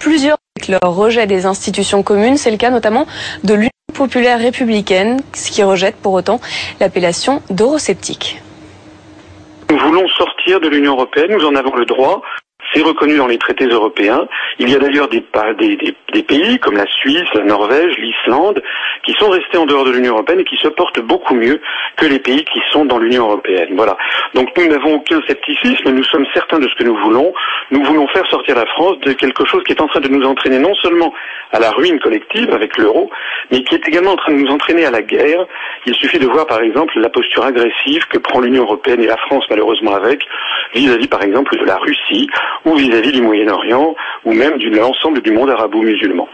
Plusieurs avec leur rejet des institutions communes, c'est le cas notamment de l'Union populaire républicaine, qui rejette pour autant l'appellation d'eurosceptique. Nous voulons sortir de l'Union européenne, nous en avons le droit. C'est reconnu dans les traités européens. Il y a d'ailleurs des, des, pays comme la Suisse, la Norvège, l'Islande, qui sont restés en dehors de l'Union européenne et qui se portent beaucoup mieux que les pays qui sont dans l'Union européenne. Voilà. Donc nous n'avons aucun scepticisme, nous sommes certains de ce que nous voulons. Nous voulons faire sortir la France de quelque chose qui est en train de nous entraîner non seulement à la ruine collective avec l'euro, mais qui est également en train de nous entraîner à la guerre. Il suffit de voir par exemple la posture agressive que prend l'Union européenne et la France malheureusement avec vis-à-vis par exemple de la Russie ou vis-à-vis -vis du Moyen-Orient ou même de l'ensemble du monde arabo-musulman.